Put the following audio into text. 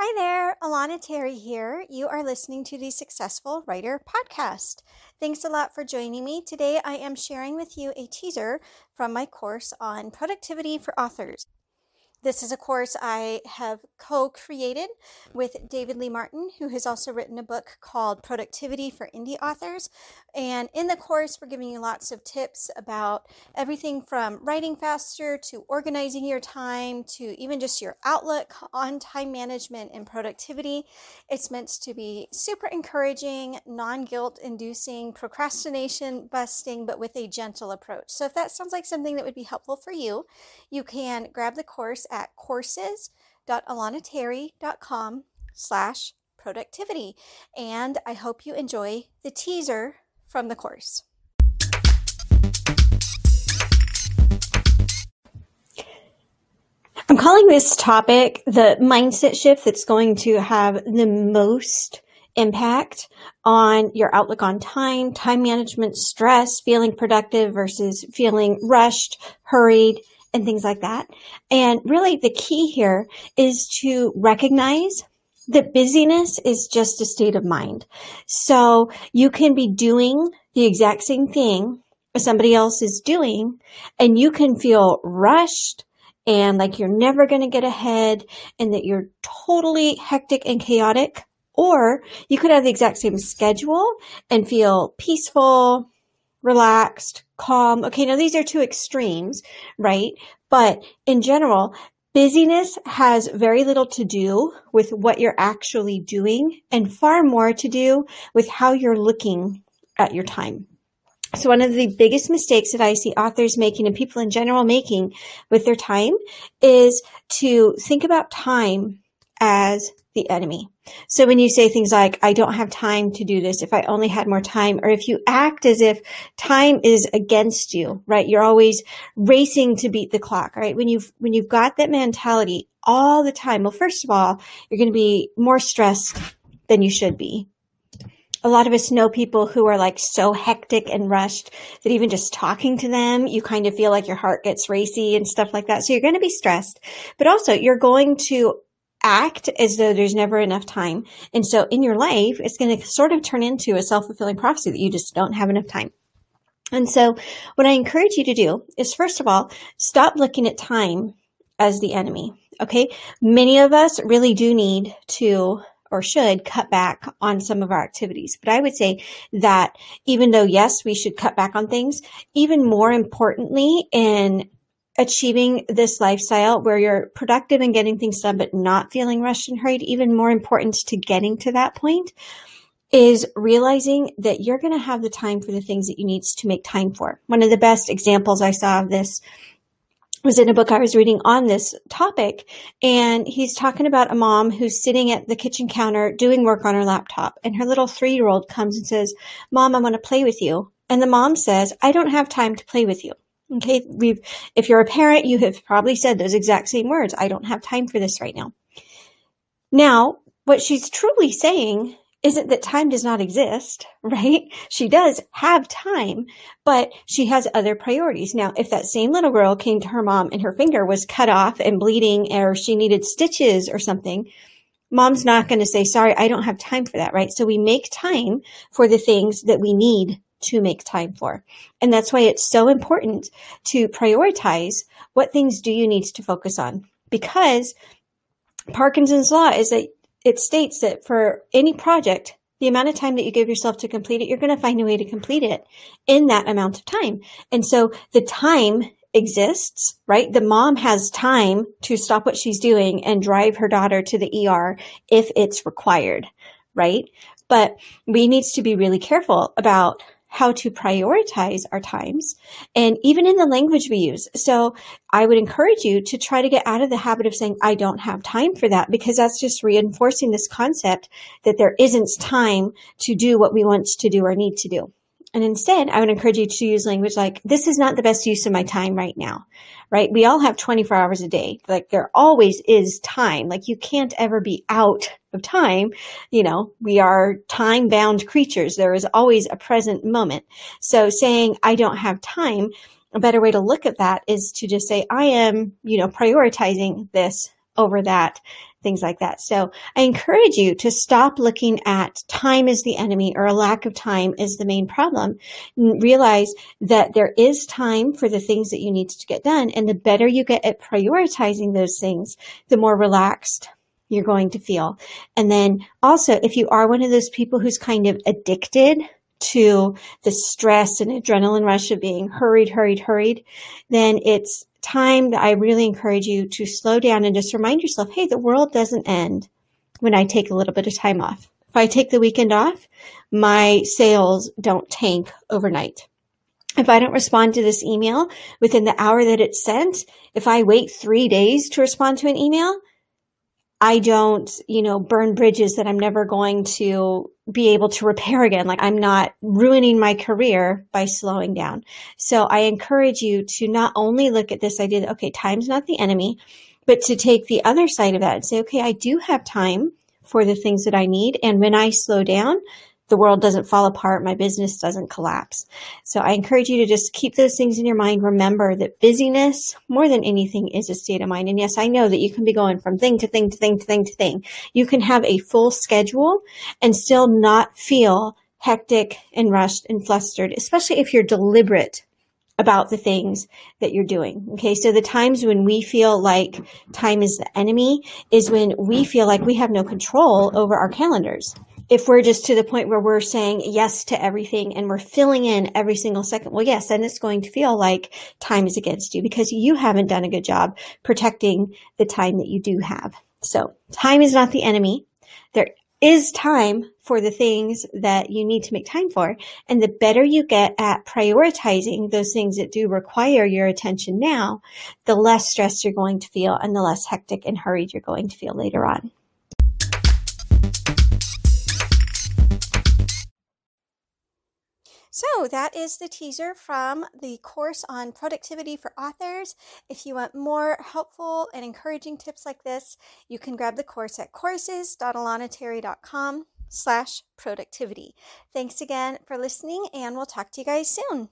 Hi there, Alana Terry here. You are listening to the Successful Writer Podcast. Thanks a lot for joining me. Today I am sharing with you a teaser from my course on productivity for authors. This is a course I have co created with David Lee Martin, who has also written a book called Productivity for Indie Authors. And in the course, we're giving you lots of tips about everything from writing faster to organizing your time to even just your outlook on time management and productivity. It's meant to be super encouraging, non guilt inducing, procrastination busting, but with a gentle approach. So if that sounds like something that would be helpful for you, you can grab the course at courses.alanaterry.com slash productivity. And I hope you enjoy the teaser from the course. I'm calling this topic the mindset shift that's going to have the most impact on your outlook on time, time management, stress, feeling productive versus feeling rushed, hurried, and things like that. And really the key here is to recognize that busyness is just a state of mind. So you can be doing the exact same thing somebody else is doing and you can feel rushed and like you're never going to get ahead and that you're totally hectic and chaotic. Or you could have the exact same schedule and feel peaceful, relaxed, calm. Okay, now these are two extremes, right? But in general, busyness has very little to do with what you're actually doing and far more to do with how you're looking at your time. So one of the biggest mistakes that I see authors making and people in general making with their time is to think about time as the enemy. So when you say things like, I don't have time to do this, if I only had more time, or if you act as if time is against you, right? You're always racing to beat the clock, right? When you've, when you've got that mentality all the time, well, first of all, you're going to be more stressed than you should be. A lot of us know people who are like so hectic and rushed that even just talking to them, you kind of feel like your heart gets racy and stuff like that. So you're going to be stressed, but also you're going to act as though there's never enough time. And so in your life, it's going to sort of turn into a self-fulfilling prophecy that you just don't have enough time. And so what I encourage you to do is first of all, stop looking at time as the enemy. Okay. Many of us really do need to or should cut back on some of our activities. But I would say that even though yes, we should cut back on things, even more importantly in achieving this lifestyle where you're productive and getting things done, but not feeling rushed and hurried, even more important to getting to that point is realizing that you're going to have the time for the things that you need to make time for. One of the best examples I saw of this was in a book I was reading on this topic. And he's talking about a mom who's sitting at the kitchen counter doing work on her laptop. And her little three year old comes and says, Mom, I want to play with you. And the mom says, I don't have time to play with you. Okay. We've, if you're a parent, you have probably said those exact same words. I don't have time for this right now. Now, what she's truly saying isn't that time does not exist, right? She does have time, but she has other priorities. Now, if that same little girl came to her mom and her finger was cut off and bleeding or she needed stitches or something, mom's not going to say, sorry, I don't have time for that, right? So we make time for the things that we need to make time for. And that's why it's so important to prioritize what things do you need to focus on because Parkinson's law is that it states that for any project, the amount of time that you give yourself to complete it, you're going to find a way to complete it in that amount of time. And so the time exists, right? The mom has time to stop what she's doing and drive her daughter to the ER if it's required, right? But we need to be really careful about how to prioritize our times and even in the language we use. So I would encourage you to try to get out of the habit of saying, I don't have time for that because that's just reinforcing this concept that there isn't time to do what we want to do or need to do. And instead, I would encourage you to use language like, this is not the best use of my time right now, right? We all have 24 hours a day. Like there always is time. Like you can't ever be out of time. You know, we are time bound creatures. There is always a present moment. So saying, I don't have time, a better way to look at that is to just say, I am, you know, prioritizing this over that, things like that. So I encourage you to stop looking at time as the enemy or a lack of time is the main problem. Realize that there is time for the things that you need to get done. And the better you get at prioritizing those things, the more relaxed you're going to feel. And then also, if you are one of those people who's kind of addicted to the stress and adrenaline rush of being hurried, hurried, hurried, then it's time that I really encourage you to slow down and just remind yourself, hey, the world doesn't end when I take a little bit of time off. If I take the weekend off, my sales don't tank overnight. If I don't respond to this email within the hour that it's sent, if I wait three days to respond to an email, I don't, you know, burn bridges that I'm never going to be able to repair again. Like I'm not ruining my career by slowing down. So I encourage you to not only look at this idea that, okay, time's not the enemy, but to take the other side of that and say, okay, I do have time for the things that I need. And when I slow down, the world doesn't fall apart, my business doesn't collapse. So I encourage you to just keep those things in your mind. Remember that busyness, more than anything, is a state of mind. And yes, I know that you can be going from thing to thing to thing to thing to thing. You can have a full schedule and still not feel hectic and rushed and flustered, especially if you're deliberate about the things that you're doing. Okay. So the times when we feel like time is the enemy is when we feel like we have no control over our calendars if we're just to the point where we're saying yes to everything and we're filling in every single second, well, yes, then it's going to feel like time is against you because you haven't done a good job protecting the time that you do have. So time is not the enemy. There is time for the things that you need to make time for. And the better you get at prioritizing those things that do require your attention now, the less stressed you're going to feel and the less hectic and hurried you're going to feel later on. So that is the teaser from the course on productivity for authors. If you want more helpful and encouraging tips like this, you can grab the course at courses.alanaterry.com slash productivity. Thanks again for listening and we'll talk to you guys soon.